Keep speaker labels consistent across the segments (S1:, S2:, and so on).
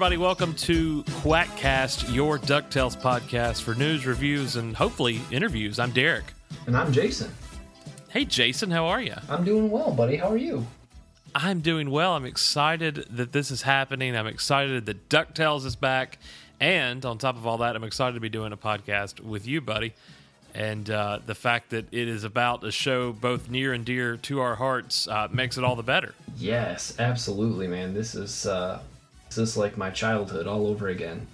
S1: everybody. Welcome to Quackcast, your DuckTales podcast for news, reviews, and hopefully interviews. I'm Derek.
S2: And I'm Jason.
S1: Hey, Jason, how are you?
S2: I'm doing well, buddy. How are you?
S1: I'm doing well. I'm excited that this is happening. I'm excited that DuckTales is back. And on top of all that, I'm excited to be doing a podcast with you, buddy. And uh, the fact that it is about a show both near and dear to our hearts uh, makes it all the better.
S2: Yes, absolutely, man. This is uh, this like my childhood all over again.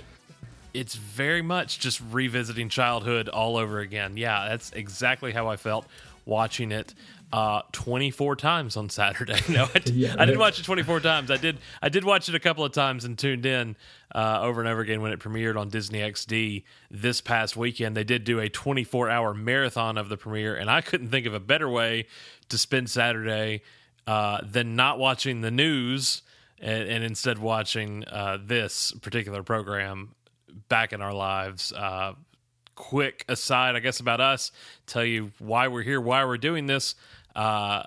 S1: It's very much just revisiting childhood all over again. Yeah, that's exactly how I felt watching it uh, 24 times on Saturday. No, I,
S2: Yeah,
S1: I didn't watch it 24 times. I did I did watch it a couple of times and tuned in uh, over and over again when it premiered on Disney XD this past weekend. They did do a 24 hour marathon of the premiere, and I couldn't think of a better way to spend Saturday uh, than not watching the news and, and instead watching uh, this particular program back in our lives. Uh, quick aside, I guess, about us, tell you why we're here, why we're doing this. Uh,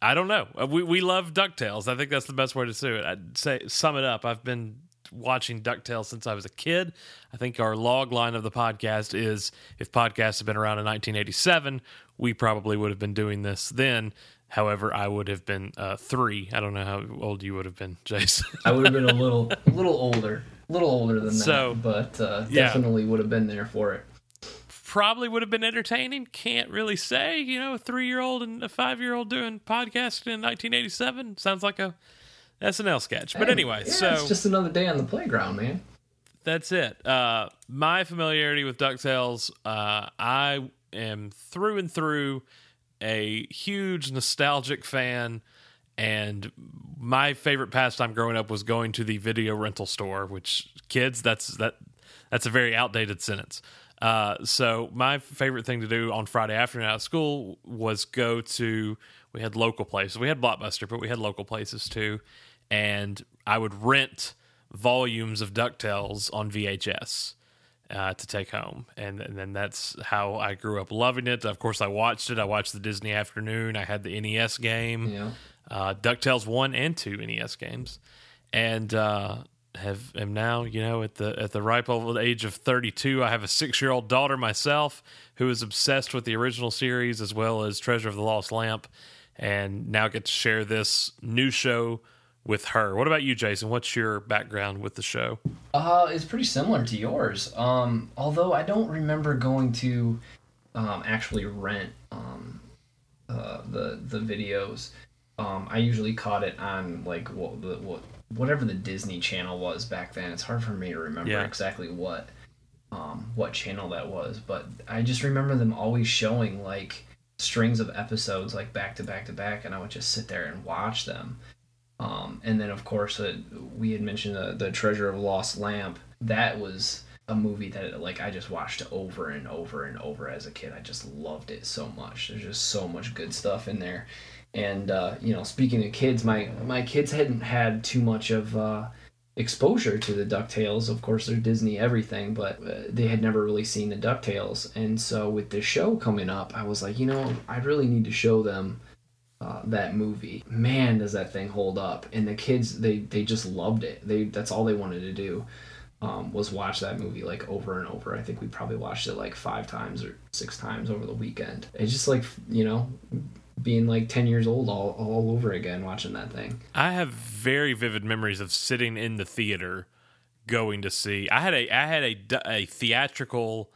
S1: I don't know. Uh, We we love Ducktales. I think that's the best way to say it. I'd say sum it up. I've been watching Ducktales since I was a kid. I think our log line of the podcast is if podcasts had been around in 1987, we probably would have been doing this then. However, I would have been uh, three. I don't know how old you would have been, Jason.
S2: I would have been a little a little older, a little older than
S1: So,
S2: that, but uh,
S1: yeah.
S2: definitely would have been there for it.
S1: probably would have been entertaining. Can't really say. You know, a three year old and a five year old doing podcasting in 1987 sounds like a SNL sketch. But
S2: Hey,
S1: anyway,
S2: yeah,
S1: so
S2: it's just another day on the playground, man.
S1: that's it. Uh, my familiarity with DuckTales, uh, I am through and through a huge nostalgic fan. And my favorite pastime growing up was going to the video rental store, which kids, that's that that's a very outdated sentence. Uh, so my favorite thing to do on Friday afternoon out of school was go to. We had local places. We had Blockbuster, but we had local places too. And I would rent volumes of Ducktales on VHS uh, to take home, and, and then that's how I grew up loving it. Of course, I watched it. I watched the Disney Afternoon. I had the NES game
S2: know,
S1: uh, Ducktales one and two NES games, and uh, have am now you know at the at the ripe old age of thirty two. I have a six year old daughter myself who is obsessed with the original series as well as Treasure of the Lost Lamp, and now get to share this new show with her. What about you, Jason? What's your background with the show?
S2: uh, it's pretty similar to yours. Um, although I don't remember going to um, actually rent um, uh, the the videos. Um, I usually caught it on like what the what whatever the Disney Channel was back then. It's hard for me to remember
S1: Yeah.
S2: exactly what um, what channel that was, but I just remember them always showing like strings of episodes like back to back to back, and I would just sit there and watch them. Um, and then of course uh, we had mentioned the, the Treasure of Lost Lamp. That was a movie that like I just watched over and over and over as a kid. I just loved it so much. There's just so much good stuff in there. And uh, you know, speaking of kids, my my kids hadn't had too much of uh, exposure to the Ducktales. Of course, they're Disney everything, but uh, they had never really seen the Ducktales. And so with this show coming up, I was like, you know, I really need to show them uh, that movie. Man, does that thing hold up! And the kids, they they just loved it. They that's all they wanted to do um, was watch that movie like over and over. I think we probably watched it like five times or six times over the weekend. It's just like you know, being like ten years old all all over again watching that thing.
S1: I have very vivid memories of sitting in the theater going to see. I had a I had a, a theatrical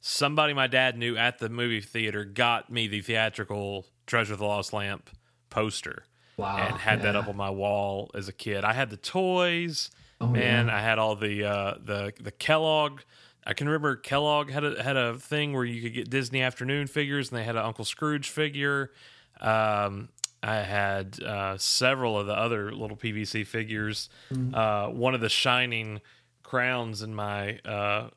S1: somebody my dad knew at the movie theater got me the theatrical Treasure of the Lost Lamp poster
S2: Wow,
S1: and had that up on my wall as a kid. I had the toys,
S2: Oh,
S1: man.
S2: yeah.
S1: I had all the uh, the the Kellogg. I can remember Kellogg had a had a thing where you could get Disney Afternoon figures, and they had an Uncle Scrooge figure. Um, I had uh, several of the other little PVC figures.
S2: Mm-hmm.
S1: Uh, one of the shining crowns in my uh,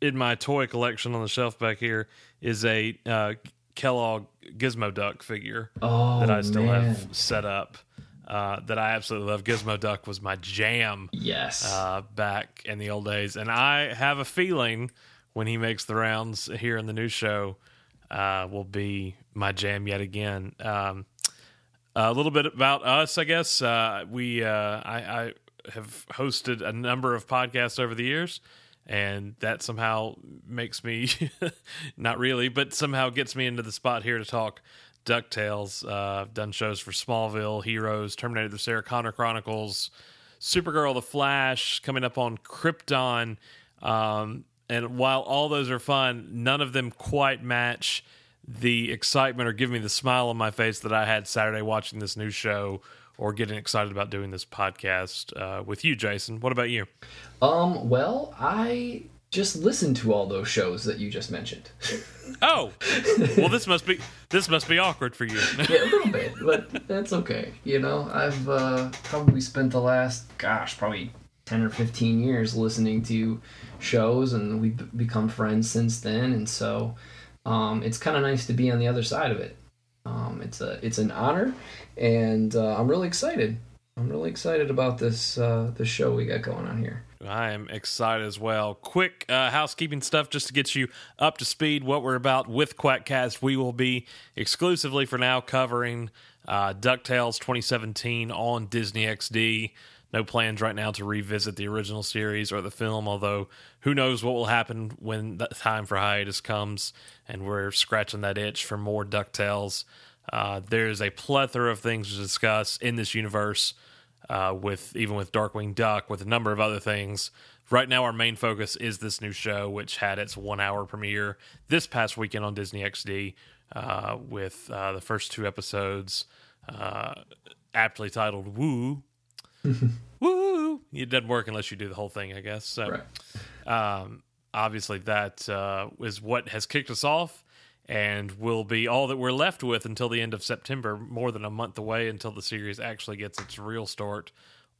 S1: in my toy collection on the shelf back here is a uh, Kellogg Gizmo Duck figure
S2: Oh,
S1: that I still
S2: man.
S1: have set up. Uh, that I absolutely love. Gizmo Duck was my jam
S2: Yes.
S1: uh, back in the old days, and I have a feeling when he makes the rounds here in the new show, uh, will be my jam yet again. Um, a little bit about us, I guess. Uh, we, uh, I, I, have hosted a number of podcasts over the years, and that somehow makes me not really, but somehow gets me into the spot here to talk DuckTales. Uh, I've done shows for Smallville, Heroes, Terminator: The Sarah Connor Chronicles, Supergirl, The Flash, coming up on Krypton. Um, and while all those are fun, none of them quite match the excitement or give me the smile on my face that I had Saturday watching this new show or getting excited about doing this podcast uh, with you, Jason. What about you?
S2: Um, well, I just listened to all those shows that you just mentioned.
S1: oh, well, this must be this must be awkward for you.
S2: yeah, a little bit, but that's okay. You know, I've uh, probably spent the last, gosh, probably ten or fifteen years listening to shows, and we've become friends since then, and so um, it's kind of nice to be on the other side of it. Um, it's a it's an honor, and uh, I'm really excited. I'm really excited about this uh, the show we got going on here.
S1: I am excited as well. Quick uh, housekeeping stuff just to get you up to speed. What we're about with Quackcast, we will be exclusively for now covering uh, Ducktales 2017 on Disney XD. No plans right now to revisit the original series or the film, although who knows what will happen when the time for hiatus comes and we're scratching that itch for more DuckTales. Uh, there's a plethora of things to discuss in this universe, uh, with even with Darkwing Duck, with a number of other things. Right now, our main focus is this new show, which had its one hour premiere this past weekend on Disney XD, uh, with uh, the first two episodes uh, aptly titled "Woo." Woo! It doesn't work unless you do the whole thing, I guess. So, right. um, obviously, that uh, is what has kicked us off and will be all that we're left with until the end of September, more than a month away until the series actually gets its real start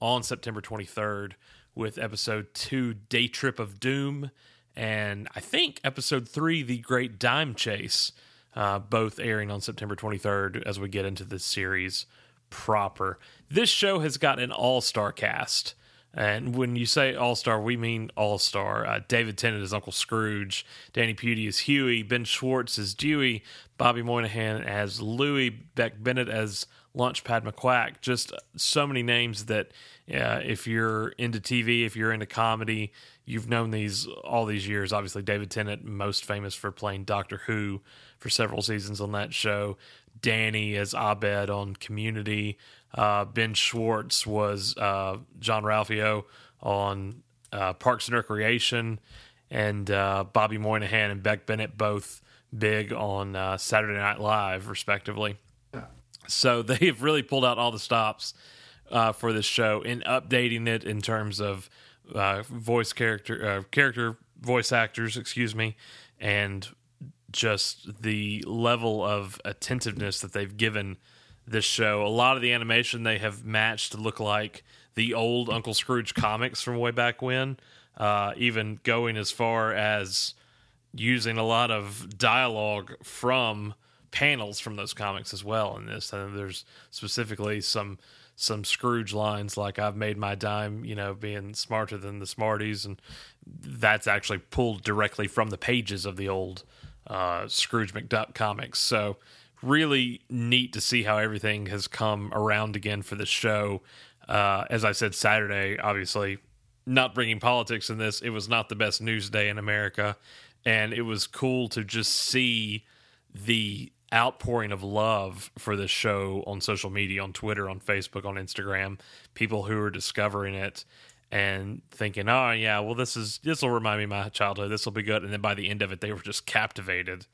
S1: on September 23rd with episode two, Day Trip of Doom, and I think episode three, The Great Dime Chase, uh, both airing on September 23rd as we get into this series proper. This show has got an all star cast. And when you say all star, we mean all star. Uh, David Tennant is Uncle Scrooge, Danny Pudi is Huey, Ben Schwartz is Dewey, Bobby Moynihan as Louie, Beck Bennett as Launchpad McQuack. Just so many names that uh, if you're into TV, if you're into comedy, you've known these all these years. Obviously, David Tennant, most famous for playing Doctor Who for several seasons on that show. Danny as Abed on Community. Uh, ben Schwartz was uh, Jean-Ralphio on uh, Parks and Recreation, and uh, Bobby Moynihan and Beck Bennett both big on uh, Saturday Night Live, respectively. So they've really pulled out all the stops uh, for this show in updating it in terms of voice character character voice actors, excuse me, and just the level of attentiveness that they've given this show. A lot of the animation they have matched look like the old Uncle Scrooge comics from way back when, uh, even going as far as using a lot of dialogue from panels from those comics as well in this. And there's specifically some some Scrooge lines like "I've made my dime," you know, being smarter than the Smarties, and that's actually pulled directly from the pages of the old uh, Scrooge McDuck comics. So really neat to see how everything has come around again for the show. Uh, as I said Saturday, obviously not bringing politics in this, it was not the best news day in America, and it was cool to just see the outpouring of love for this show on social media, on Twitter, on Facebook, on Instagram. People who are discovering it and thinking, "Oh yeah, well this is this will remind me of my childhood. This will be good." And then by the end of it, they were just captivated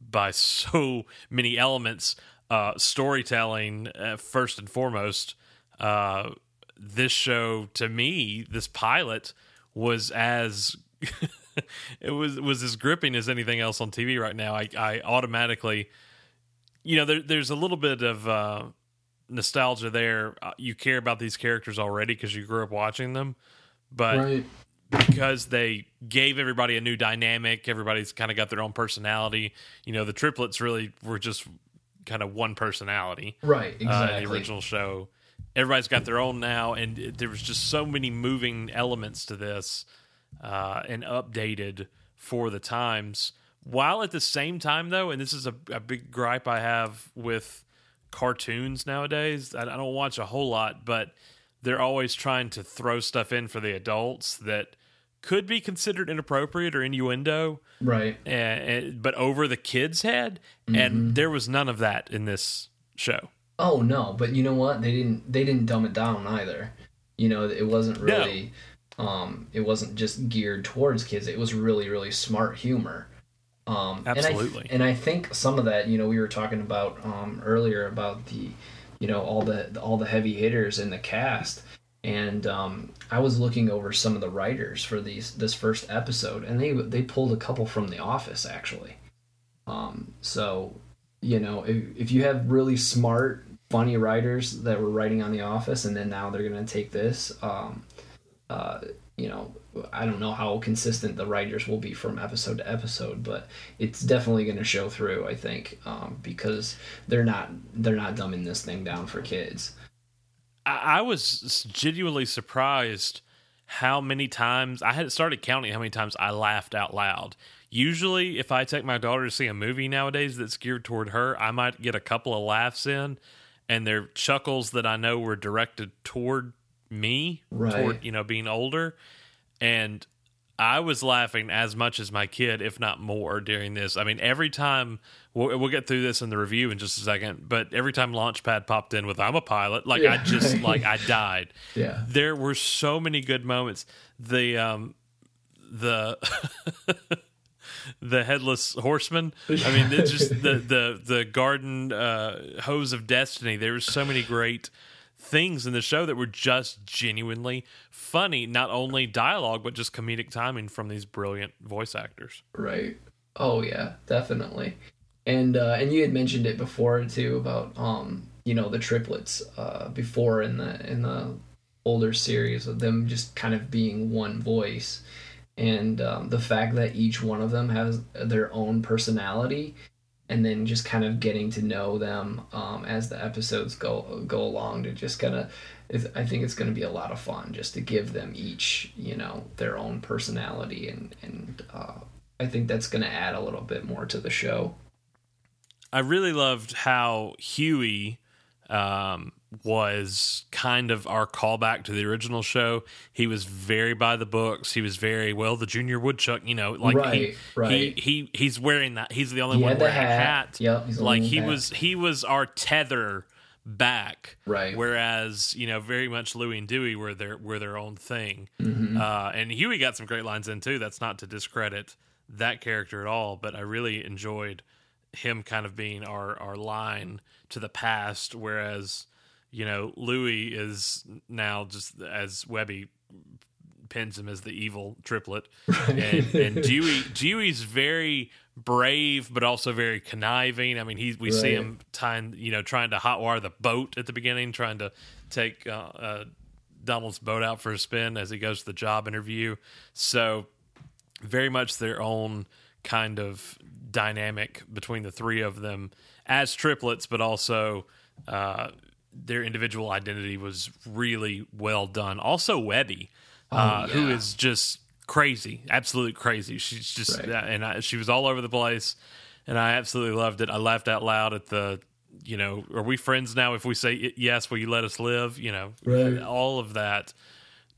S1: by so many elements, uh, storytelling uh, first and foremost. Uh, this show, to me, this pilot was as it was was as gripping as anything else on TV right now. I, I automatically, you know, there, there's a little bit of uh, nostalgia there. Uh, you care about these characters already because you grew up watching them, but right. because they gave everybody a new dynamic, everybody's kind of got their own personality. You know, the triplets really were just kind of one personality,
S2: right? Exactly.
S1: Uh, the original show, everybody's got their own now, and it, there was just so many moving elements to this, uh, and updated for the times. While at the same time, though, and this is a, a big gripe I have with cartoons nowadays. I, I don't watch a whole lot, but they're always trying to throw stuff in for the adults that could be considered inappropriate or innuendo,
S2: Right.
S1: and, and- but over the kid's head.
S2: Mm-hmm.
S1: And there was none of that in this show.
S2: Oh no, but you know what? They didn't they didn't dumb it down either. You know, it wasn't really um it wasn't just geared towards kids. It was really really smart humor. Um
S1: Absolutely.
S2: And I, and I think some of that, you know, we were talking about um earlier about the you know, all the all the heavy hitters in the cast. And um, I was looking over some of the writers for these this first episode, and they they pulled a couple from The Office actually. Um, so you know, if, if you have really smart, funny writers that were writing on The Office, and then now they're going to take this, um, uh, you know, I don't know how consistent the writers will be from episode to episode, but it's definitely going to show through. I think um, because they're not they're not dumbing this thing down for kids.
S1: I, I was genuinely surprised how many times I had started counting how many times I laughed out loud. Usually, if I take my daughter to see a movie nowadays that's geared toward her, I might get a couple of laughs in, and they're chuckles that I know were directed toward me,
S2: Right.
S1: toward you know being older, and I was laughing as much as my kid, if not more, during this. I mean, every time we'll, we'll get through this in the review in just a second, but every time Launchpad popped in with "I'm a pilot," like I just like I died.
S2: Yeah.
S1: There were so many good moments. The um, the the headless horseman. I mean, it's just the the the garden uh, hose of destiny. There were so many great things in the show that were just genuinely funny. Not only dialogue, but just comedic timing from these brilliant voice actors.
S2: Right. Oh yeah, definitely. And uh, and you had mentioned it before too about um you know the triplets uh before in the in the older series of them just kind of being one voice and um, the fact that each one of them has their own personality and then just kind of getting to know them um, as the episodes go go along to just kind of I think it's going to be a lot of fun just to give them each you know their own personality and and uh, I think that's going to add a little bit more to the show.
S1: I really loved how Huey um, was kind of our callback to the original show. He was very by the books. He was very well the junior woodchuck. You know, like he,
S2: Right, right.
S1: he he he's wearing that. He's the only
S2: He
S1: one wearing a
S2: hat.
S1: hat.
S2: Yep,
S1: like he
S2: hat.
S1: was he was our tether back.
S2: Right.
S1: Whereas you know, very much Louie and Dewey were their were their own thing.
S2: Mm-hmm.
S1: Uh, and Huey got some great lines in too. That's not to discredit that character at all, but I really enjoyed him kind of being our our line to the past, whereas you know Louie is now just as Webby pins him as the evil triplet, and, and Dewey Dewey's very brave but also very conniving. I mean, he we see him tying you know trying to hotwire the boat at the beginning, trying to take uh, uh, Donald's boat out for a spin as he goes to the job interview. So very much their own kind of dynamic between the three of them as triplets, but also uh, their individual identity was really well done. Also, Webby, uh,
S2: Oh, yeah.
S1: is just crazy, absolute crazy. She's just
S2: Right.
S1: and I, she was all over the place, and I absolutely loved it. I laughed out loud at the. You know, are we friends now? If we say yes, will you let us live? You know,
S2: Right.
S1: all of that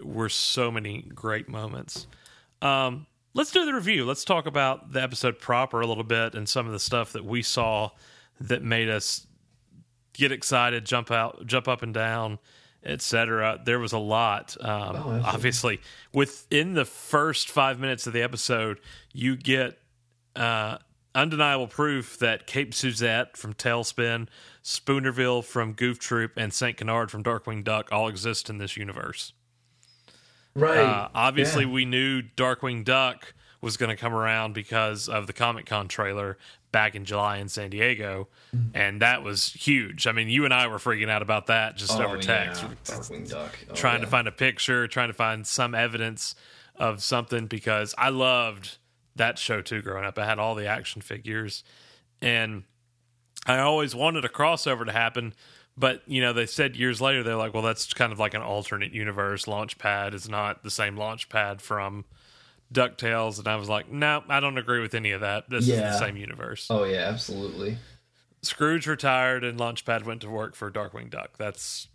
S1: were so many great moments. Um, let's do the review. Let's talk about the episode proper a little bit and some of the stuff that we saw that made us get excited, jump out, jump up and down, etc. There was a lot. Um,
S2: absolutely.
S1: obviously, within the first five minutes of the episode, you get uh, undeniable proof that Cape Suzette from TaleSpin, Spoonerville from Goof Troop, and Saint Canard from Darkwing Duck all exist in this universe.
S2: Right.
S1: Uh, obviously,
S2: Yeah.
S1: we knew Darkwing Duck was going to come around because of the Comic Con trailer back in July in San Diego,
S2: Mm-hmm.
S1: and that was huge. I mean, you and I were freaking out about that just over
S2: Oh,
S1: text,
S2: yeah. Oh,
S1: trying to find a picture, trying to find some evidence of something because I loved that show too growing up. I had all the action figures, and I always wanted a crossover to happen. But you know, they said years later they're like, well, that's kind of like an alternate universe. Launchpad is not the same Launchpad from Ducktales, and I was like, no, I don't agree with any of that. This is the same universe.
S2: Oh yeah, absolutely.
S1: Scrooge retired, and Launchpad went to work for Darkwing Duck. That's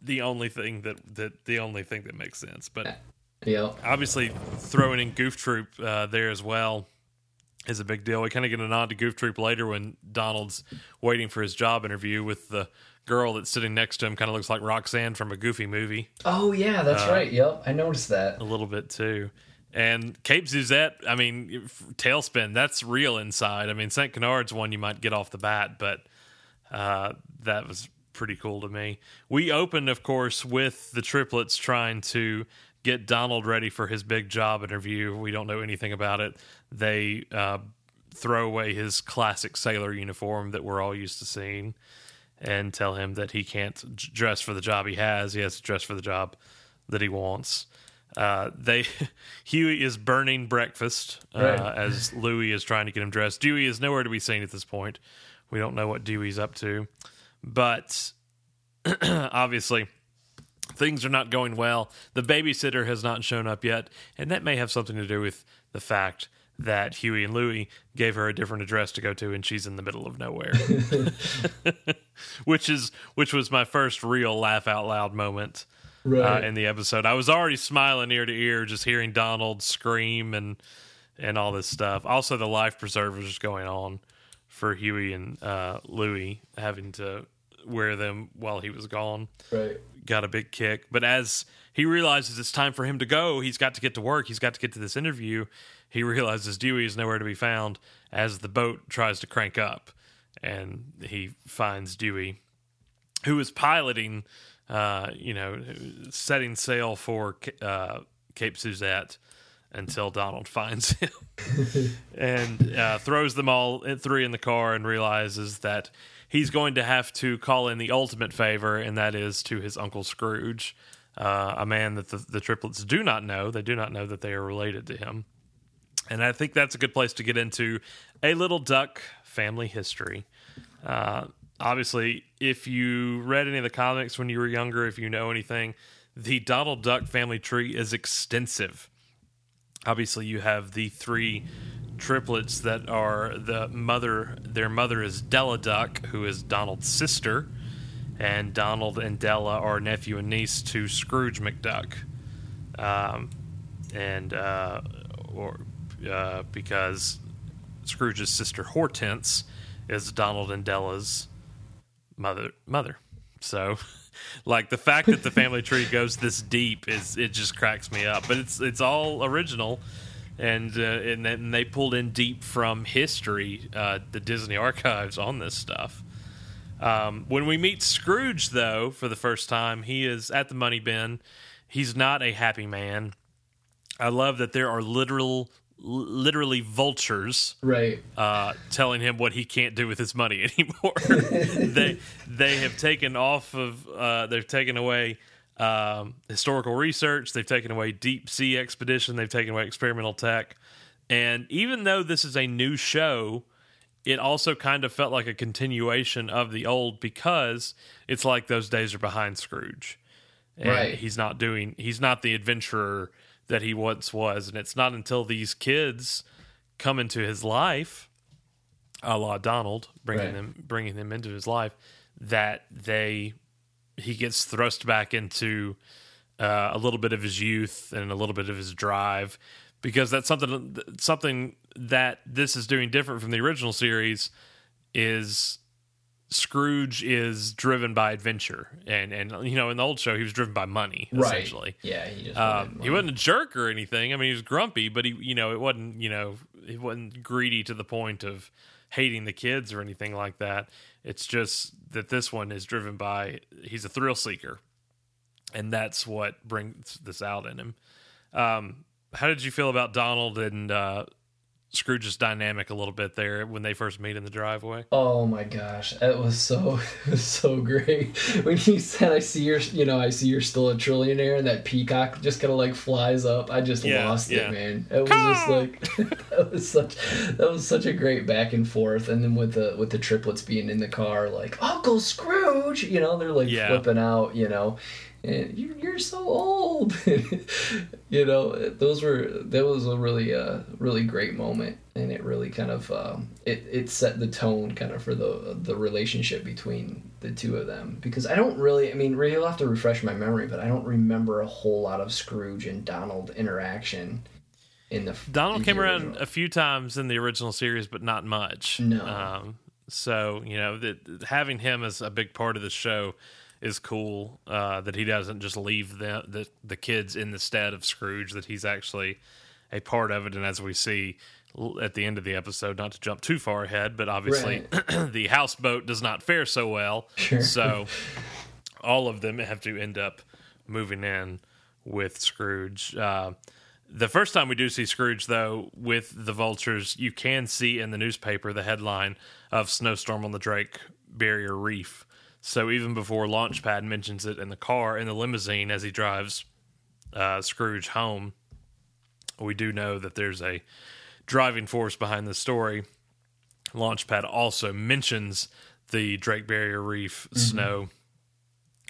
S1: the only thing that that the only thing that makes sense. But
S2: yeah,
S1: obviously throwing in Goof Troop uh, there as well is a big deal. We kind of get a nod to Goof Troop later when Donald's waiting for his job interview with the girl that's sitting next to him. Kind of looks like Roxanne from a Goofy movie.
S2: Oh yeah, that's uh, right. Yep, I noticed that
S1: a little bit too. And Cape Suzette, I mean, TaleSpin, that's real inside. I mean, St. Canard's one you might get off the bat, but uh, that was pretty cool to me. We opened, of course, with the triplets trying to get Donald ready for his big job interview. We don't know anything about it. They uh, throw away his classic sailor uniform that we're all used to seeing and tell him that he can't dress for the job he has. He has to dress for the job that he wants. Uh, they Huey is burning breakfast uh, right. as Louie is trying to get him dressed. Dewey is nowhere to be seen at this point. We don't know what Dewey's up to, but obviously things are not going well. The babysitter has not shown up yet, and that may have something to do with the fact that Huey and Louie gave her a different address to go to, and she's in the middle of nowhere. which is which was my first real laugh out loud moment right. uh, in the episode. I was already smiling ear to ear just hearing Donald scream and and all this stuff. Also, the life preservers going on for Huey and uh, Louie having to wear them while he was gone.
S2: Right.
S1: Got a big kick, but as he realizes it's time for him to go, he's got to get to work. He's got to get to this interview. He realizes Dewey is nowhere to be found as the boat tries to crank up, and he finds Dewey, who is piloting uh, you know, setting sail for uh, Cape Suzette until Donald finds him and uh, throws them all three in the car and realizes that he's going to have to call in the ultimate favor, and that is to his uncle Scrooge, uh, a man that the, the, triplets do not know. They do not know that they are related to him. And I think that's a good place to get into a little duck family history. Uh, obviously, if you read any of the comics when you were younger, if you know anything, the Donald Duck family tree is extensive. Obviously, you have the three triplets that are the mother. Their mother is Della Duck, who is Donald's sister, and Donald and Della are nephew and niece to Scrooge McDuck. Um, and uh, or uh, because Scrooge's sister Hortense is Donald and Della's mother mother. So like the fact that the family tree goes this deep is it just cracks me up. But it's it's all original and uh, and, then they pulled in deep from history, uh, the Disney archives on this stuff. Um, when we meet Scrooge, though, for the first time, he is at the money bin. He's not a happy man. I love that there are literal literally vultures
S2: right.
S1: uh, telling him what he can't do with his money anymore. They they have taken off of uh, they've taken away um, historical research. They've taken away deep sea expedition. They've taken away experimental tech. And even though this is a new show it also kind of felt like a continuation of the old because it's like those days are behind scrooge. And right. he's not doing he's not the adventurer that he once was. And it's not until these kids come into his life, a la Donald, bringing right. them bringing them into his life, that they he gets thrust back into uh, a little bit of his youth and a little bit of his drive because that's something something that this is doing different from the original series is Scrooge is driven by adventure, and and you know in the old show he was driven by money essentially.
S2: Right. Yeah, he
S1: just um, he wasn't a jerk or anything. I mean, he was grumpy, but he you know it wasn't you know he wasn't greedy to the point of hating the kids or anything like that. It's just that this one is driven by he's a thrill seeker, and that's what brings this out in him. Um, how did you feel about Donald and uh, Scrooge's dynamic a little bit there when they first meet in the driveway.
S2: Oh my gosh, it was so it was so great when he said, "I see you're, you know, I see you're still a trillionaire," and that peacock just kind of like flies up. I just yeah, lost yeah. it, man. It was just like that was such that was such a great back and forth, and then with the with the triplets being in the car, like Uncle Scrooge, you know, they're like yeah. flipping out, you know and you, you're so old. you know, those were that was a really uh really great moment, and it really kind of um, it it set the tone kind of for the the relationship between the two of them because I don't really I mean you'll have to refresh my memory, but I don't remember a whole lot of Scrooge and Donald interaction. In the
S1: Donald came around a few times in the original series, but not much.
S2: No.
S1: Um, so you know that having him as a big part of the show is cool. Uh, that he doesn't just leave the, the the kids in the stead of Scrooge. That he's actually a part of it. And as we see at the end of the episode, not to jump too far ahead, but obviously the houseboat does not fare so well.
S2: Sure.
S1: So all of them have to end up moving in with Scrooge. Uh, the first time we do see Scrooge, though, with the vultures, you can see in the newspaper the headline of Snowstorm on the Drake Barrier Reef. So even before Launchpad mentions it in the car, in the limousine, as he drives uh, Scrooge home, we do know that there's a driving force behind the story. Launchpad also mentions the Drake Barrier Reef snow,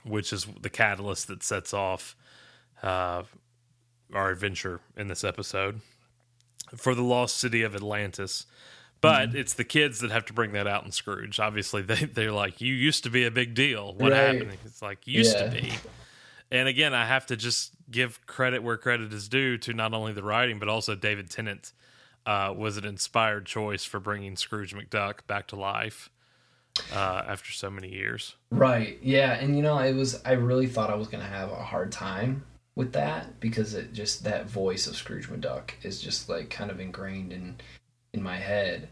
S1: which is the catalyst that sets off uh, our adventure in this episode for the lost city of Atlantis. But it's the kids that have to bring that out in Scrooge. Obviously, they they're like, "You used to be a big deal. What
S2: Right.
S1: happened?" It's like used
S2: Yeah.
S1: to be. And again, I have to just give credit where credit is due to not only the writing but also David Tennant uh, was an inspired choice for bringing Scrooge McDuck back to life uh, after so many years.
S2: Right. Yeah, and you know, it was I really thought I was going to have a hard time with that because it just that voice of Scrooge McDuck is just like kind of ingrained in in my head.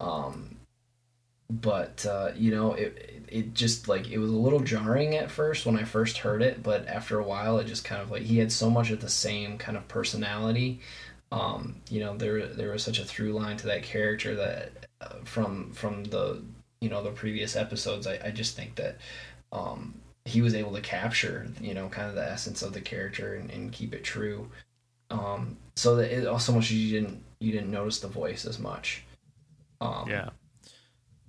S2: Um but uh, you know, it it just like it was a little jarring at first when I first heard it, but after a while it just kind of like he had so much of the same kind of personality. Um, you know, there there was such a through line to that character that uh, from from the you know the previous episodes i, I just think that um, he was able to capture you know kind of the essence of the character and, and keep it true um, so that it also much as you didn't you didn't notice the voice as much um,
S1: Yeah.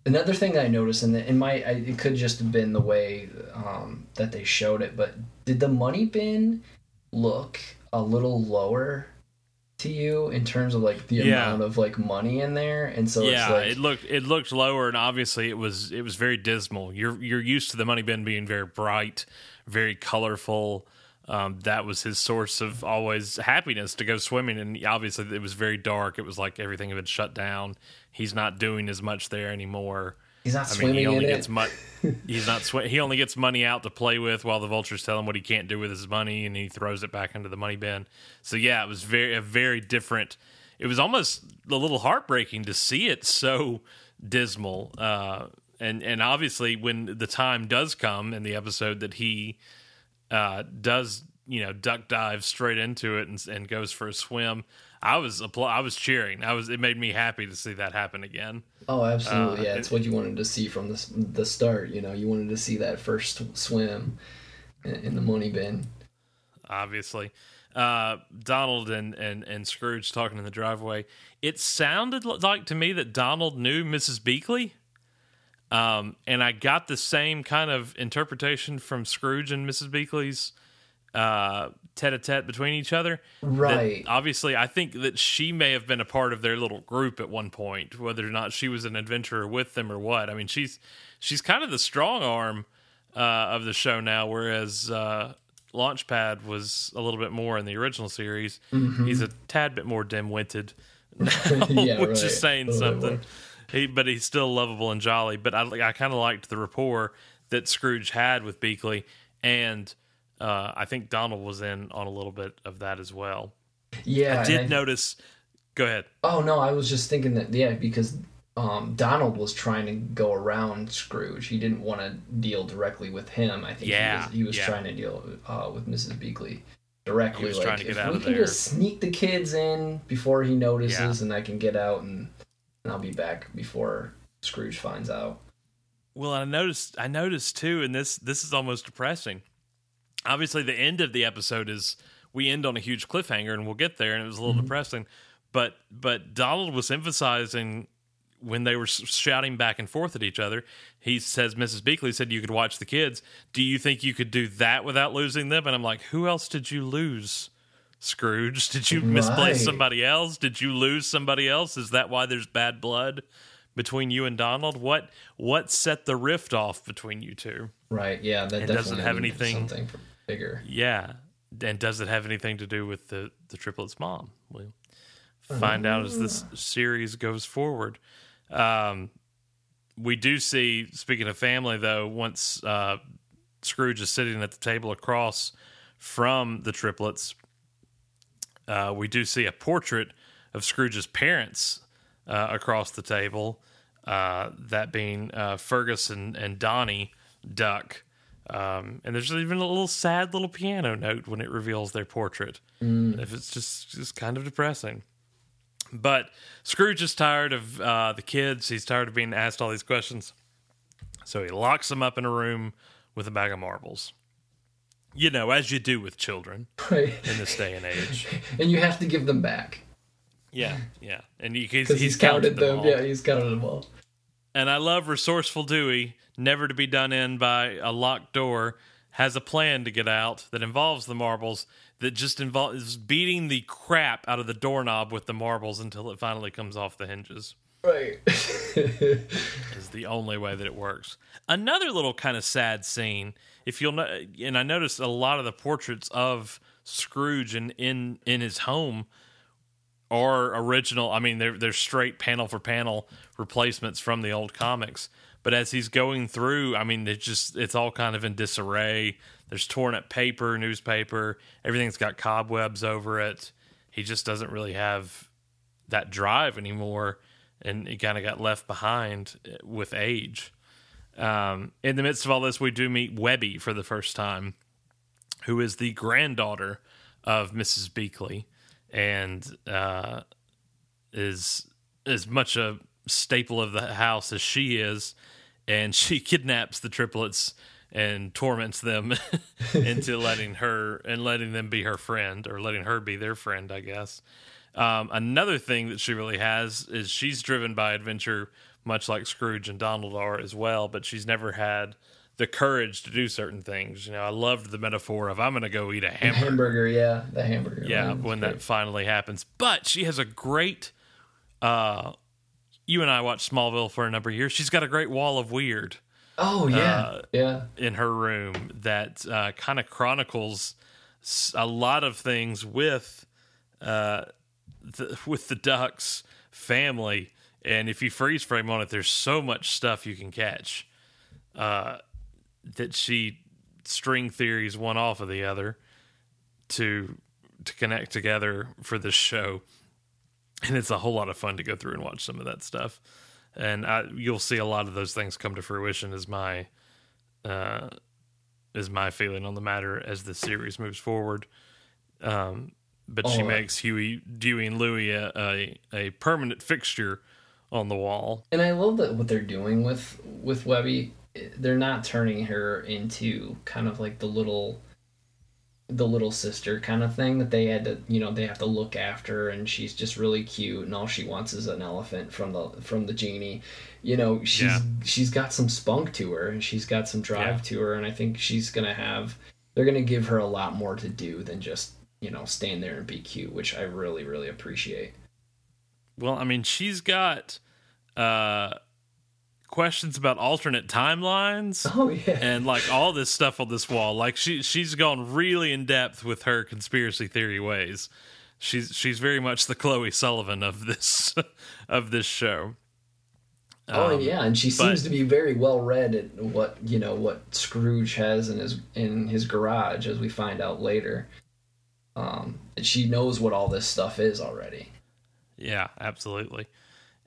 S2: another thing that i noticed and in my I, it could just have been the way um, that they showed it but did the money bin look a little lower to you in terms of like the
S1: Yeah.
S2: amount of like money in there and so
S1: yeah,
S2: it's like
S1: it looked it looked lower, and obviously it was it was very dismal. You're you're used to the money bin being very bright, very colorful. Um, that was his source of always happiness to go swimming, and obviously it was very dark. It was like everything had been shut down. He's not doing as much there anymore.
S2: he's not
S1: I mean,
S2: swimming
S1: he only gets money. He's not. Sw- he only gets money out to play with, while the vultures tell him what he can't do with his money, and he throws it back into the money bin. So yeah, it was very a very different. It was almost a little heartbreaking to see it so dismal. Uh, and and obviously, when the time does come in the episode that he uh, does, you know, duck dive straight into it and, and goes for a swim, I was appla- I was cheering. I was. It made me happy to see that happen again.
S2: Oh, absolutely.
S1: Uh,
S2: yeah, it's what you wanted to see from the the start. You know, you wanted to see that first swim in, in the money bin.
S1: obviously. Uh, Donald and, and, and Scrooge talking in the driveway. It sounded like to me that Donald knew Mrs. Beakley. Um, and I got the same kind of interpretation from Scrooge and Mrs. Beakley's uh, tete a tete between each other.
S2: Right.
S1: obviously, I think that she may have been a part of their little group at one point, whether or not she was an adventurer with them or what. I mean, she's she's kind of the strong arm uh, of the show now, whereas uh, Launchpad was a little bit more in the original series. He's a tad bit more dim-witted,
S2: Yeah,
S1: which
S2: right.
S1: is saying
S2: A little bit
S1: something. He, but he's still lovable and jolly. But I, I kind of liked the rapport that Scrooge had with Beakley, and uh, I think Donald was in on a little bit of that as well.
S2: Yeah.
S1: I did
S2: I-
S1: notice. Go ahead.
S2: Oh no, I was just thinking that yeah, because um, Donald was trying to go around Scrooge. He didn't want to deal directly with him. I think
S1: Yeah,
S2: he was, he was
S1: yeah.
S2: trying to deal uh, with Mrs. Beakley directly.
S1: He was
S2: like,
S1: trying to get
S2: if we can
S1: there.
S2: just sneak the kids in before he notices,
S1: Yeah.
S2: and I can get out and, and I'll be back before Scrooge finds out.
S1: Well, I noticed. I noticed too, and this this is almost depressing. Obviously, the end of the episode is we end on a huge cliffhanger, and we'll get there, and it was a little mm-hmm. depressing. But but Donald was emphasizing when they were shouting back and forth at each other, he says, Mrs. Beakley said you could watch the kids. Do you think you could do that without losing them? And I'm like, who else did you lose? Scrooge, did you misplace
S2: Right.
S1: somebody else? Did you lose somebody else? Is that why there's bad blood between you and Donald? What what set the rift off between you two?
S2: Right. Yeah. That definitely
S1: doesn't have anything-
S2: Something bigger.
S1: Yeah. And does it have anything to do with the, the triplets' mom? We'll find out as this series goes forward. Um, we do see, speaking of family, though, once uh, Scrooge is sitting at the table across from the triplets, uh, we do see a portrait of Scrooge's parents uh, across the table, uh, that being uh, Fergus and, and Downy Duck. Um, and there's even a little sad little piano note when it reveals their portrait. If it's just just kind of depressing. But Scrooge is tired of uh, the kids. He's tired of being asked all these questions. So he locks them up in a room with a bag of marbles. You know, as you do with children
S2: Right.
S1: in this day and age.
S2: and you have to give them back
S1: Yeah, yeah. And he, he's,
S2: because
S1: he's
S2: he's counted
S1: them.
S2: them. Yeah, he's counted them all.
S1: And I love resourceful Dewey, never to be done in by a locked door, has a plan to get out that involves the marbles that just involves beating the crap out of the doorknob with the marbles until it finally comes off the hinges.
S2: Right.
S1: Is the only way that it works. Another little kind of sad scene, if you'll know, and I noticed a lot of the portraits of Scrooge in in, in his home are original. I mean, they're they're straight panel for panel replacements from the old comics. But as he's going through, I mean, it's just it's all kind of in disarray. There's torn up paper, newspaper, everything's got cobwebs over it. He just doesn't really have that drive anymore, and he kind of got left behind uh, with age. Um, in the midst of all this, we do meet Webby for the first time, who is the granddaughter of Mrs. Beakley, and uh, is as much a staple of the house as she is, and she kidnaps the triplets and torments them into letting her and letting them be her friend or letting her be their friend, I guess. Um, another thing that she really has is she's driven by adventure, much like Scrooge and Donald are as well, but she's never had the courage to do certain things. You know, I loved the metaphor of I'm going to go eat a hamburger.
S2: hamburger, yeah, the hamburger.
S1: Yeah,
S2: one.
S1: when
S2: Great.
S1: that finally happens. But she has a great. Uh, you and I watched Smallville for a number of years. She's got a great wall of weird
S2: Oh yeah,
S1: uh,
S2: yeah.
S1: in her room that uh, kind of chronicles a lot of things with uh, the, with the Ducks family. And if you freeze frame on it, there's so much stuff you can catch uh, that she string theories one off of the other to to connect together for this show. And it's a whole lot of fun to go through and watch some of that stuff. And I, you'll see a lot of those things come to fruition as my uh, is my feeling on the matter as the series moves forward. Um, but she
S2: Oh, uh,
S1: makes Huey, Dewey, and Louie a, a, a permanent fixture on the wall.
S2: And I love that what they're doing with with Webby. They're not turning her into kind of like the little the little sister kind of thing that they had to you know they have to look after and she's just really cute and all she wants is an elephant from the from the genie you know she's
S1: Yeah.
S2: she's got some spunk to her and she's got some drive
S1: Yeah.
S2: to her and i think she's gonna have they're gonna give her a lot more to do than just you know stand there and be cute which i really really appreciate
S1: Well, I mean, she's got uh, questions about alternate timelines.
S2: oh yeah
S1: and like all this stuff on this wall like she she's gone really in depth with her conspiracy theory ways she's she's very much the chloe sullivan of this of this show
S2: Oh
S1: Um,
S2: yeah, and she
S1: but-
S2: seems to be very well read at what you know what Scrooge has in his in his garage, as we find out later. Um, and she knows what all this stuff is already.
S1: Yeah, absolutely.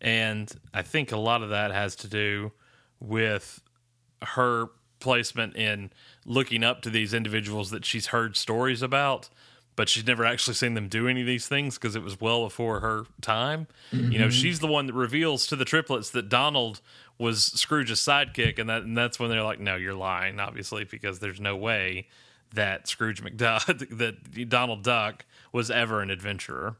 S1: And I think a lot of that has to do with her placement in looking up to these individuals that she's heard stories about, but she's never actually seen them do any of these things because it was well before her time. You know, she's the one that reveals to the triplets that Donald was Scrooge's sidekick, and that and that's when they're like, "No, you're lying," obviously, because there's no way that Scrooge McDuck, that Donald Duck was ever an adventurer.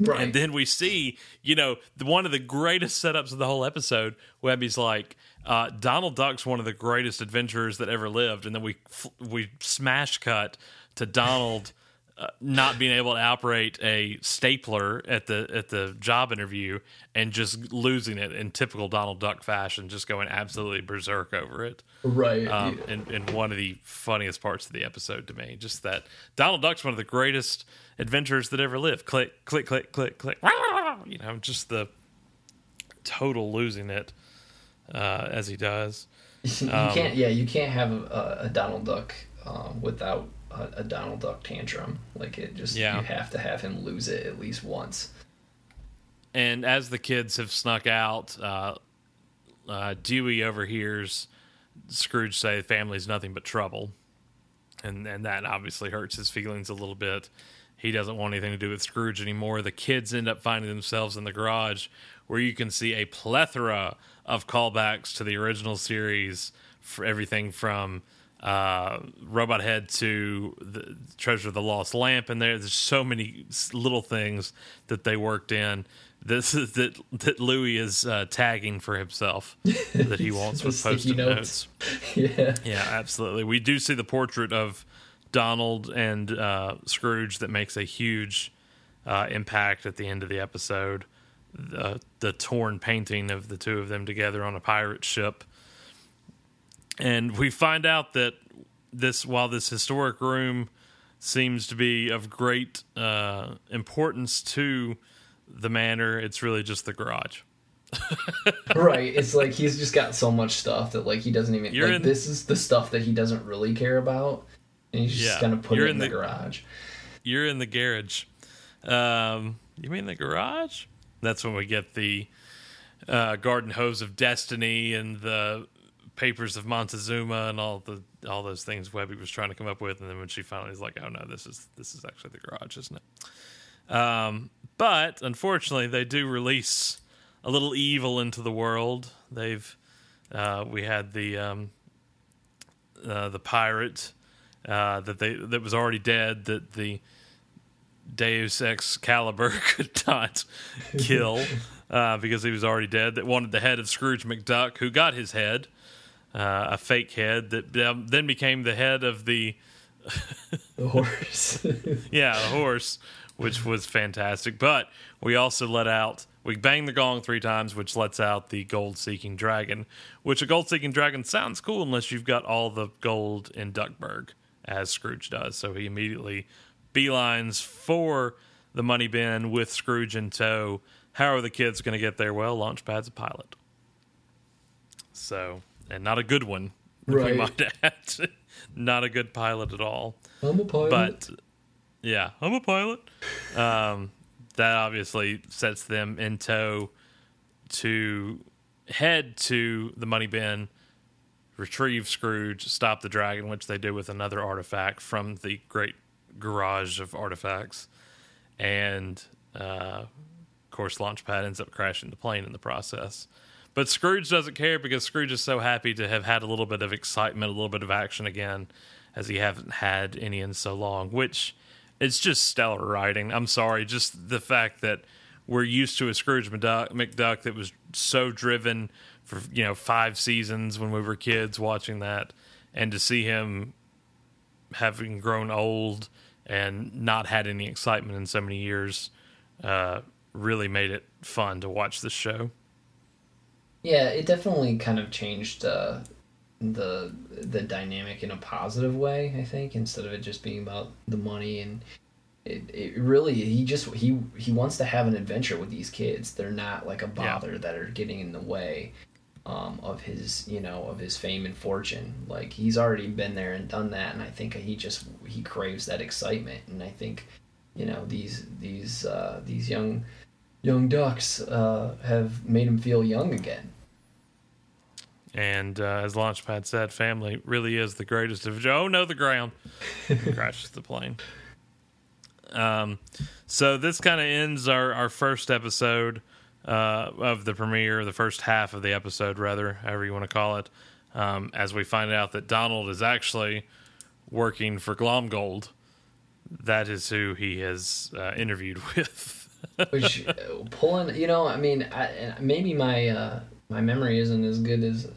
S2: Right.
S1: And then we see, you know, one of the greatest setups of the whole episode. Webby's like, uh, Donald Duck's one of the greatest adventurers that ever lived, and then we we smash cut to Donald uh, not being able to operate a stapler at the at the job interview and just losing it in typical Donald Duck fashion, just going absolutely berserk over it.
S2: right.
S1: Um, and, and one of the funniest parts of the episode to me, just that Donald Duck's one of the greatest adventurers that ever lived. Click, click, click, click, click. You know, just the total losing it uh, as he does.
S2: you
S1: um,
S2: can't. Yeah, you can't have a, a Donald Duck um, without a, a Donald Duck tantrum. Like it just.
S1: Yeah.
S2: You have to have him lose it at least once.
S1: And as the kids have snuck out, uh, uh, Dewey overhears Scrooge say, "Family's nothing but trouble," and and that obviously hurts his feelings a little bit. He doesn't want anything to do with Scrooge anymore. The kids end up finding themselves in the garage, where you can see a plethora of callbacks to the original series, for everything from uh, Robot Head to the Treasure of the Lost Lamp, and there, there's so many little things that they worked in. This is that that Louie is uh, tagging for himself that he wants with post-it
S2: notes.
S1: notes.
S2: yeah.
S1: Yeah, absolutely. We do see the portrait of Donald and uh, Scrooge that makes a huge uh, impact at the end of the episode. The, the torn painting of the two of them together on a pirate ship. And we find out that this, while this historic room seems to be of great uh, importance to the manor, it's really just the garage.
S2: right. It's like he's just got so much stuff that like he doesn't even
S1: You're
S2: like
S1: in-
S2: this is the stuff that he doesn't really care about. And he's just
S1: Yeah.
S2: gonna put it in,
S1: in
S2: the,
S1: the-
S2: garage.
S1: You're in the garage. Um, you mean the garage? That's when we get the uh, garden hose of destiny and the papers of Montezuma and all the all those things Webby was trying to come up with, and then when she finally is like, "Oh no, this is this is actually the garage, isn't it?" Um, but unfortunately, they do release a little evil into the world. They've uh, we had the um, uh, the pirate uh, that they that was already dead that the Deus Ex Caliber could not kill uh, because he was already dead. That wanted the head of Scrooge McDuck, who got his head, uh, a fake head that um, then became the head of the
S2: The horse.
S1: yeah a horse, which was fantastic. But we also let out we banged the gong three times, which lets out the gold seeking dragon. Which a gold seeking dragon sounds cool unless you've got all the gold in Duckburg, as Scrooge does. So he immediately beelines for the money bin with Scrooge in tow. How are the kids going to get there? Well, Launchpad's a pilot. So, and not a good one, we
S2: Right.
S1: might add. not a good pilot at all
S2: I'm a pilot.
S1: but yeah, I'm a pilot. Um, that obviously sets them in tow to head to the money bin, retrieve Scrooge, stop the dragon, which they do with another artifact from the great garage of artifacts, and uh, of course, Launchpad ends up crashing the plane in the process. But Scrooge doesn't care because Scrooge is so happy to have had a little bit of excitement, a little bit of action again, as he haven't had any in so long. Which it's just stellar writing. I'm sorry, just the fact that we're used to a Scrooge McDuck, McDuck that was so driven for you know five seasons when we were kids watching that, and to see him having grown old and not had any excitement in so many years, uh, really made it fun to watch this show.
S2: Yeah, it definitely kind of changed uh, the the dynamic in a positive way. I think instead of it just being about the money and it, it really he just he he wants to have an adventure with these kids. They're not like a bother that are getting in the way um, of his you know of his fame and fortune. Like he's already been there and done that, and I think he just he craves that excitement. And I think you know these these uh, these young young ducks uh, have made him feel young again.
S1: And uh, as Launchpad said, family really is the greatest of. Oh no, the ground crashes the plane. Um, so this kind of ends our our first episode uh, of the premiere, the first half of the episode, rather, however you want to call it. Um, as we find out that Donald is actually working for Glomgold. That is who he has uh, interviewed with.
S2: Which pulling, you know, I mean, I, maybe my uh, my memory isn't as good as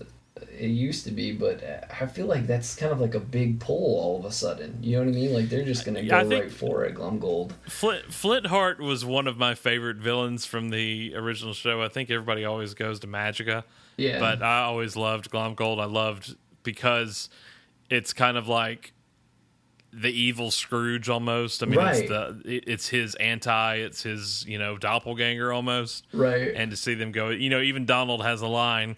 S2: it used to be, but I feel like that's kind of like a big pull all of a sudden. You know what I mean? Like they're just gonna go right for it, Glomgold.
S1: Flint Flintheart was one of my favorite villains from the original show. I think everybody always goes to Magica.
S2: Yeah.
S1: But I always loved Glomgold. I loved because it's kind of like the evil Scrooge almost. I mean,
S2: right.
S1: it's the it's his anti, it's his you know doppelganger almost.
S2: Right.
S1: And to see them go, you know, even Donald has a line.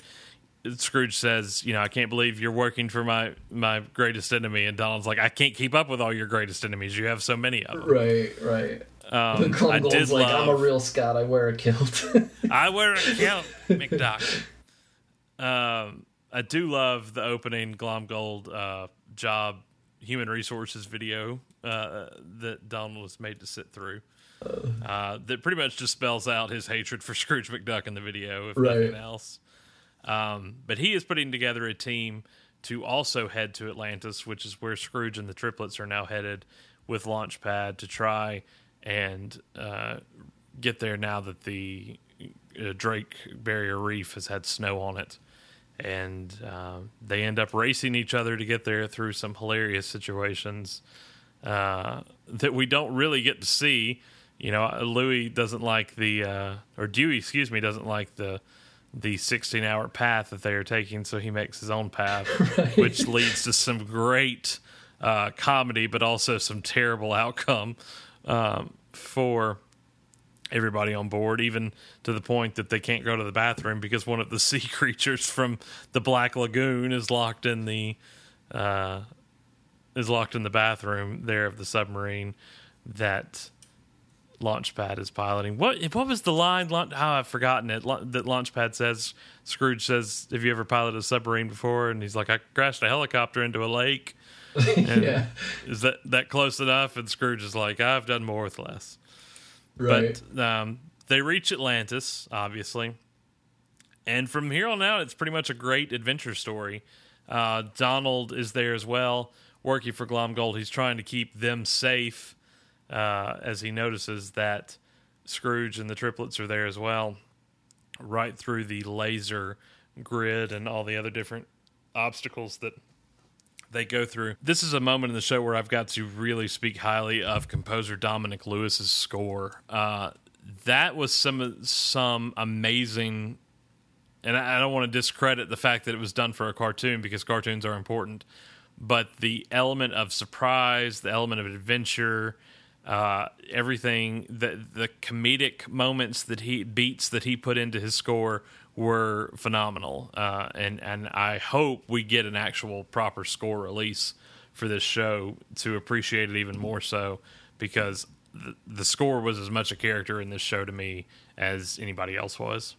S1: Scrooge says, "You know, I can't believe you're working for my my greatest enemy," and Donald's like, "I can't keep up with all your greatest enemies. You have so many of them."
S2: Right, right.
S1: Um, I did
S2: like,
S1: love,
S2: "I'm a real Scot. I wear a kilt."
S1: I wear a kilt, McDuck. Um, I do love the opening Glomgold uh, job human resources video uh, that Donald was made to sit through. Uh, that pretty much just spells out his hatred for Scrooge McDuck in the video, if
S2: Right.
S1: nothing else. Um, but he is putting together a team to also head to Atlantis, which is where Scrooge and the triplets are now headed with Launchpad to try and uh, get there now that the uh, Drake Barrier Reef has had snow on it. And uh, they end up racing each other to get there through some hilarious situations uh, that we don't really get to see. You know, Louie doesn't like the, uh, or Dewey, excuse me, doesn't like the the 16 hour path that they are taking, so he makes his own path, which leads to some great uh, comedy, but also some terrible outcome um, for everybody on board, even to the point that they can't go to the bathroom because one of the sea creatures from the Black Lagoon is locked in the uh, is locked in the bathroom there of the submarine that Launchpad is piloting. What what was the line? Oh, I've forgotten it. That Launchpad says. Scrooge says, "Have you ever piloted a submarine before?" And he's like, "I crashed a helicopter into a lake." And
S2: yeah,
S1: Is that that close enough? And Scrooge is like, "I've done more with less."
S2: Right.
S1: But um, they reach Atlantis, obviously, and from here on out, it's pretty much a great adventure story. Uh, Donald is there as well, working for Glomgold. He's trying to keep them safe uh, as he notices that Scrooge and the triplets are there as well, right through the laser grid and all the other different obstacles that they go through. This is a moment in the show where I've got to really speak highly of composer Dominic Lewis's score. Uh, that was some some amazing, and I I don't want to discredit the fact that it was done for a cartoon because cartoons are important, but the element of surprise, the element of adventure, uh, everything, the the comedic moments that he beats that he put into his score were phenomenal. Uh, and and I hope we get an actual proper score release for this show to appreciate it even more so because the, the score was as much a character in this show to me as anybody else was.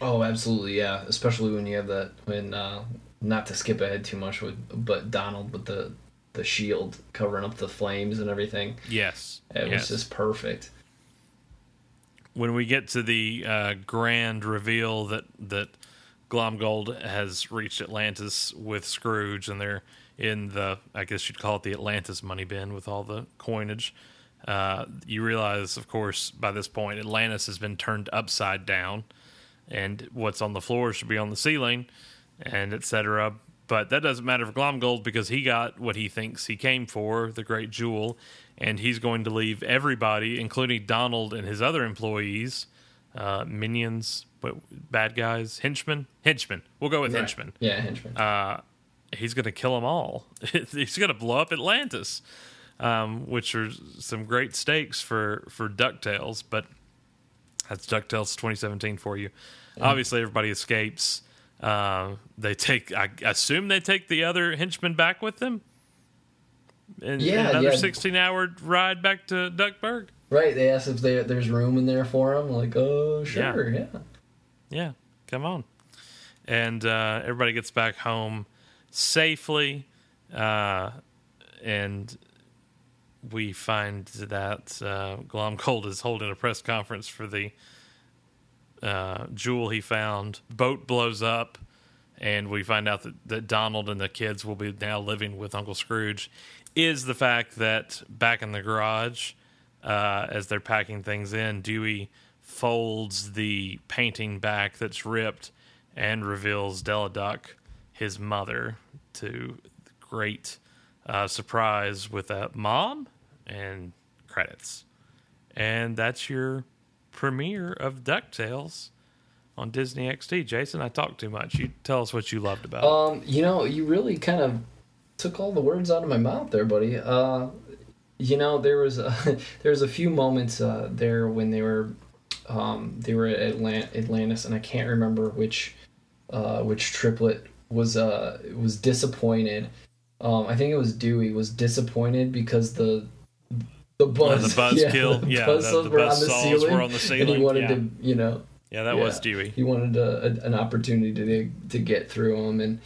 S2: Oh, absolutely, yeah. Especially when you have that when uh, not to skip ahead too much with but Donald with the the shield covering up the flames and everything.
S1: Yes,
S2: It
S1: yes.
S2: was just perfect.
S1: when we get to the uh, grand reveal that that Glomgold has reached Atlantis with Scrooge, and they're in the I guess you'd call it the Atlantis money bin with all the coinage. Uh, you realize, of course, by this point, Atlantis has been turned upside down, and what's on the floor should be on the ceiling, and etc. But that doesn't matter for Glomgold because he got what he thinks he came for, the great jewel, and he's going to leave everybody, including Donald and his other employees, uh, minions, bad guys, henchmen, henchmen. We'll go with
S2: Right.
S1: henchmen.
S2: Yeah, henchmen.
S1: Uh, he's going to kill them all. he's going to blow up Atlantis, um, which are some great stakes for for Ducktales. But that's Ducktales 2017 for you. Obviously, everybody escapes. Uh, they take. I assume they take the other henchmen back with them. And,
S2: Yeah,
S1: another
S2: yeah.
S1: 16 hour ride back to Duckburg.
S2: right. They ask if there there's room in there for them. Like, oh, sure, yeah.
S1: Yeah, come on. And uh, everybody gets back home safely. Uh, and we find that uh, Glomgold is holding a press conference for the uh, jewel he found. Boat blows up, and we find out that, that Donald and the kids will be now living with Uncle Scrooge. Is the fact that back in the garage, uh, as they're packing things in, Dewey folds the painting back that's ripped and reveals Della Duck, his mother, to great uh, surprise with a mom and credits. And that's your premiere of DuckTales on Disney XD. Jason, I talked too much. You tell us what you loved about it.
S2: Um, you know, you really kind of took all the words out of my mouth there, buddy. Uh, you know, there was a, there was a few moments uh, there when they were um, they were at Atlant- Atlantis, and I can't remember which uh, which triplet was uh was disappointed. Um, I think it was Dewey was disappointed because the the buzz,
S1: Oh, the buzz kill,
S2: the
S1: yeah,
S2: buzz
S1: the- the
S2: were on the ceiling,
S1: were on the
S2: and he wanted
S1: yeah.
S2: to, you know,
S1: yeah, that
S2: yeah.
S1: was Dewey.
S2: he wanted a, a, an opportunity to to get through them, and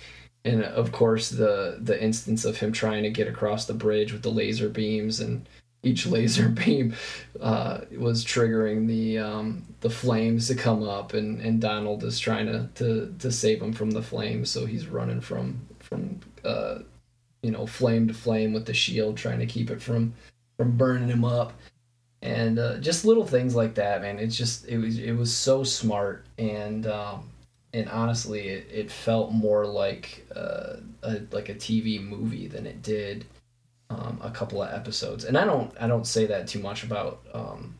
S2: and of course the the instance of him trying to get across the bridge with the laser beams, and each laser beam uh, was triggering the um, the flames to come up, and, and Donald is trying to, to to save him from the flames, so he's running from from uh, you know flame to flame with the shield, trying to keep it from from burning him up. And uh, just little things like that man. It's just it was it was so smart. And um and honestly it, it felt more like uh, a like a tv movie than it did um, a couple of episodes. And i don't i don't say that too much about um,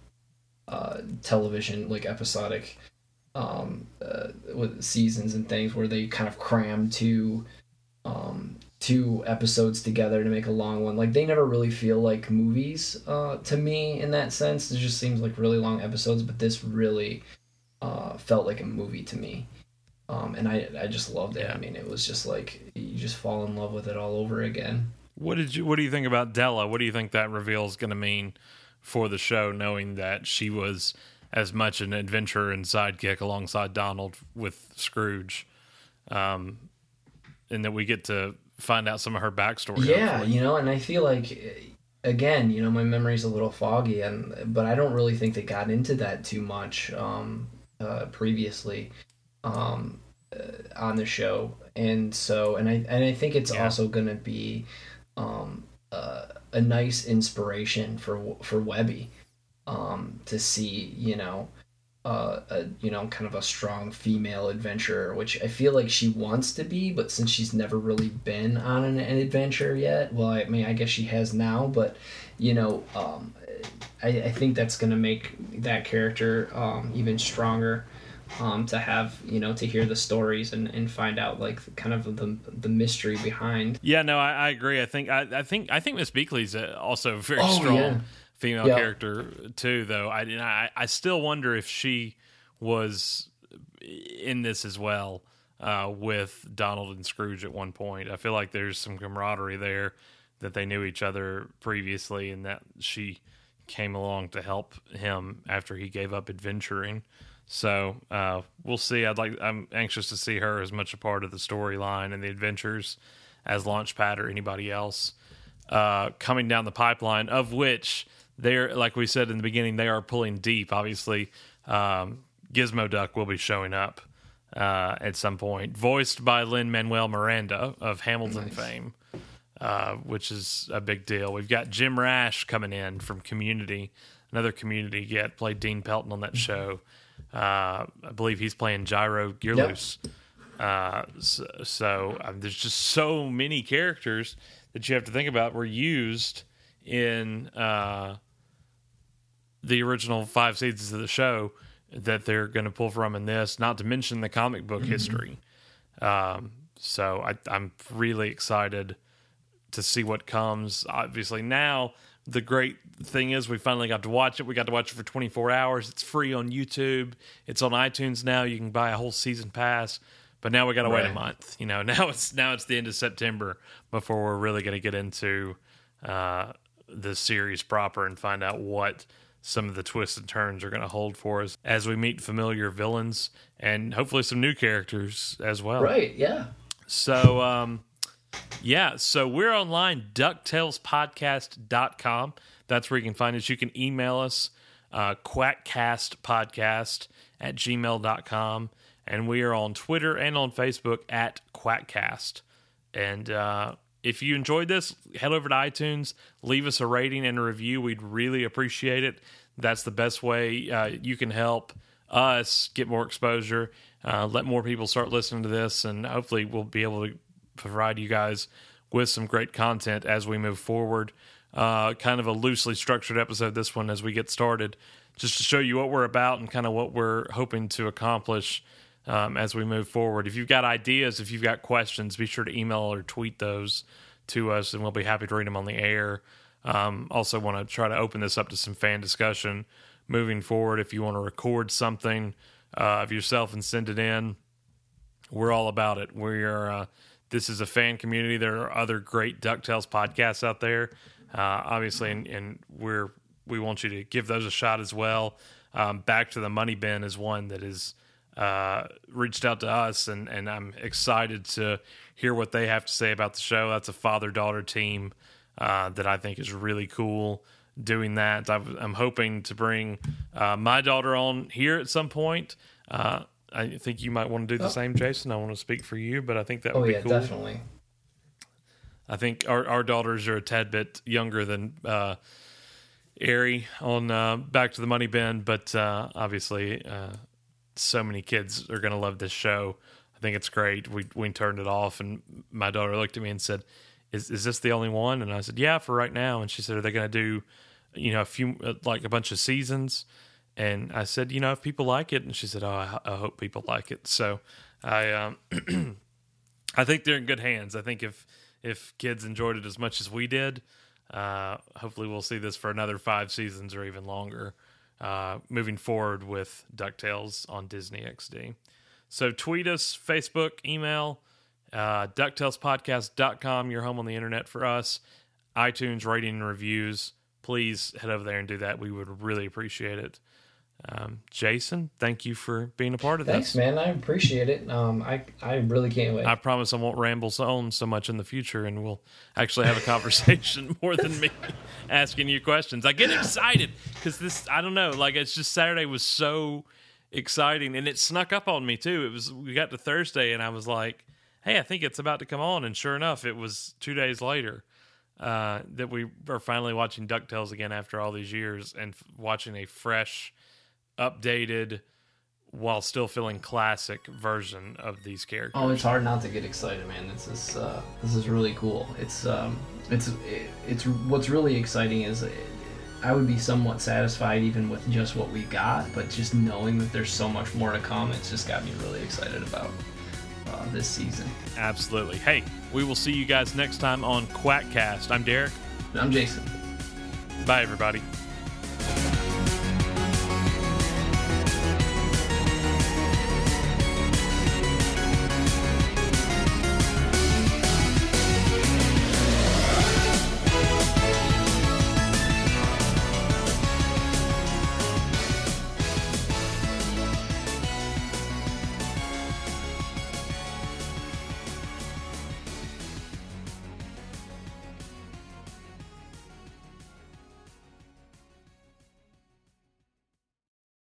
S2: uh, television like episodic um, uh, with seasons and things where they kind of cram two um, two episodes together to make a long one. Like they never really feel like movies uh, to me in that sense. It just seems like really long episodes, but this really uh, felt like a movie to me. Um, and I, I just loved it.
S1: Yeah.
S2: I mean, it was just like you just fall in love with it all over again.
S1: What did you? What do you think about Della? What do you think that reveal is going to mean for the show, knowing that she was as much an adventurer and sidekick alongside Donald with Scrooge, um, and that we get to find out some of her backstory.
S2: Yeah,
S1: hopefully.
S2: you know, and I feel like again, you know, my memory's a little foggy, and but I don't really think they got into that too much um, uh, previously um, uh, on the show, and so and I and I think it's
S1: Yeah.
S2: also going to be um, uh, a nice inspiration for for Webby um, to see, you know. Uh, a, you know, kind of a strong female adventurer, which I feel like she wants to be, but since she's never really been on an, an adventure yet, well, I mean, I guess she has now, but you know, um, I, I think that's gonna make that character um, even stronger. Um, to have you know to hear the stories and, and find out like kind of the the mystery behind.
S1: Yeah, no, I, I agree. I think I, I think I think Miss Beakley's uh, also very
S2: Oh,
S1: strong
S2: yeah.
S1: Female
S2: Yeah.
S1: character too. Though I, I I still wonder if she was in this as well uh, with Donald and Scrooge at one point. I feel like there's some camaraderie there that they knew each other previously, and that she came along to help him after he gave up adventuring. So uh, we'll see. I'd like. I'm anxious to see her as much a part of the storyline and the adventures as Launchpad or anybody else uh, coming down the pipeline. Of which they're, like we said in the beginning, they are pulling deep. Obviously, um, Gizmo Duck will be showing up uh, at some point, voiced by Lin Manuel Miranda of Hamilton fame, uh, which is a big deal. We've got Jim Rash coming in from Community, another Community get played Dean Pelton on that show. Uh, I believe he's playing Gyro Gearloose. Uh, so, so um, there's just so many characters that you have to think about were used in uh, the original five seasons of the show that they're going to pull from in this. Not to mention the comic book history. Um, so I, I'm really excited to see what comes. Obviously, now the great thing is we finally got to watch it. We got to watch it for 24 hours. It's free on YouTube. It's on iTunes now. You can buy a whole season pass. But now we got to wait a month. You know, now it's now it's the end of September before we're really going to get into uh, the series proper and find out what some of the twists and turns are going to hold for us as we meet familiar villains and hopefully some new characters as well.
S2: Right? Yeah.
S1: So, um, yeah, so we're online, ducktalespodcast.com. That's where you can find us. You can email us, uh, quackcastpodcast at gmail.com. And we are on Twitter and on Facebook at quackcast. And uh, if you enjoyed this, head over to iTunes, leave us a rating and a review. We'd really appreciate it. That's the best way uh, you can help us get more exposure, uh, let more people start listening to this, and hopefully we'll be able to provide you guys with some great content as we move forward. Uh, kind of a loosely structured episode, this one, as we get started, just to show you what we're about and kind of what we're hoping to accomplish um, as we move forward. If you've got ideas, if you've got questions, be sure to email or tweet those to us, and we'll be happy to read them on the air. Um, also, want to try to open this up to some fan discussion moving forward. If you want to record something uh, of yourself and send it in, we're all about it. We are. Uh, this is a fan community. There are other great Ducktales podcasts out there, uh, obviously, and, and, we're we want you to give those a shot as well. Um, Back to the Money Bin is one that is uh, reached out to us, and, and I'm excited to hear what they have to say about the show. That's a father daughter team uh, that I think is really cool doing that. i am hoping to bring uh, my daughter on here at some point. Uh, I think you might want to do the oh. same, Jason. I want to speak for you, but I think that would oh, be yeah, cool.
S2: definitely.
S1: I think our, our daughters are a tad bit younger than uh, Ari on uh, Back to the Money Bin, but uh, obviously uh, so many kids are going to love this show. I think it's great. We we turned it off, and my daughter looked at me and said, "Is is this the only one?" And I said, "Yeah, for right now." And she said, "Are they going to do, you know, a few uh, like a bunch of seasons?" And I said, "You know, if people like it," and she said, "Oh, I, I hope people like it." So I um, I think they're in good hands. I think if if kids enjoyed it as much as we did, uh, hopefully we'll see this for another five seasons or even longer uh, moving forward with DuckTales on Disney XD. So tweet us, Facebook, email, uh, DuckTalesPodcast.com, your home on the internet for us, iTunes rating and reviews. Please head over there and do that. We would really appreciate it. Um, Jason, thank you for being a part of
S2: Thanks,
S1: this.
S2: Thanks, man. I appreciate it. Um, I I really can't wait.
S1: I promise I won't ramble on so much in the future, and we'll actually have a conversation more than me asking you questions. I get excited because this I don't know, like it's just Saturday was so exciting, and it snuck up on me too. It was we got to Thursday, and I was like, "Hey, I think it's about to come on," and sure enough, it was two days later. Uh, that we are finally watching Ducktales again after all these years and f- watching a fresh updated while still feeling classic version of these characters.
S2: Oh, it's hard not to get excited, man. This is uh, this is really cool. It's um, it's it's what's really exciting is I would be somewhat satisfied even with just what we got, but just knowing that there's so much more to come, it's just got me really excited about uh, this season.
S1: Absolutely. Hey, we will see you guys next time on Quackcast. I'm Derek.
S2: And I'm Jason.
S1: Bye, everybody.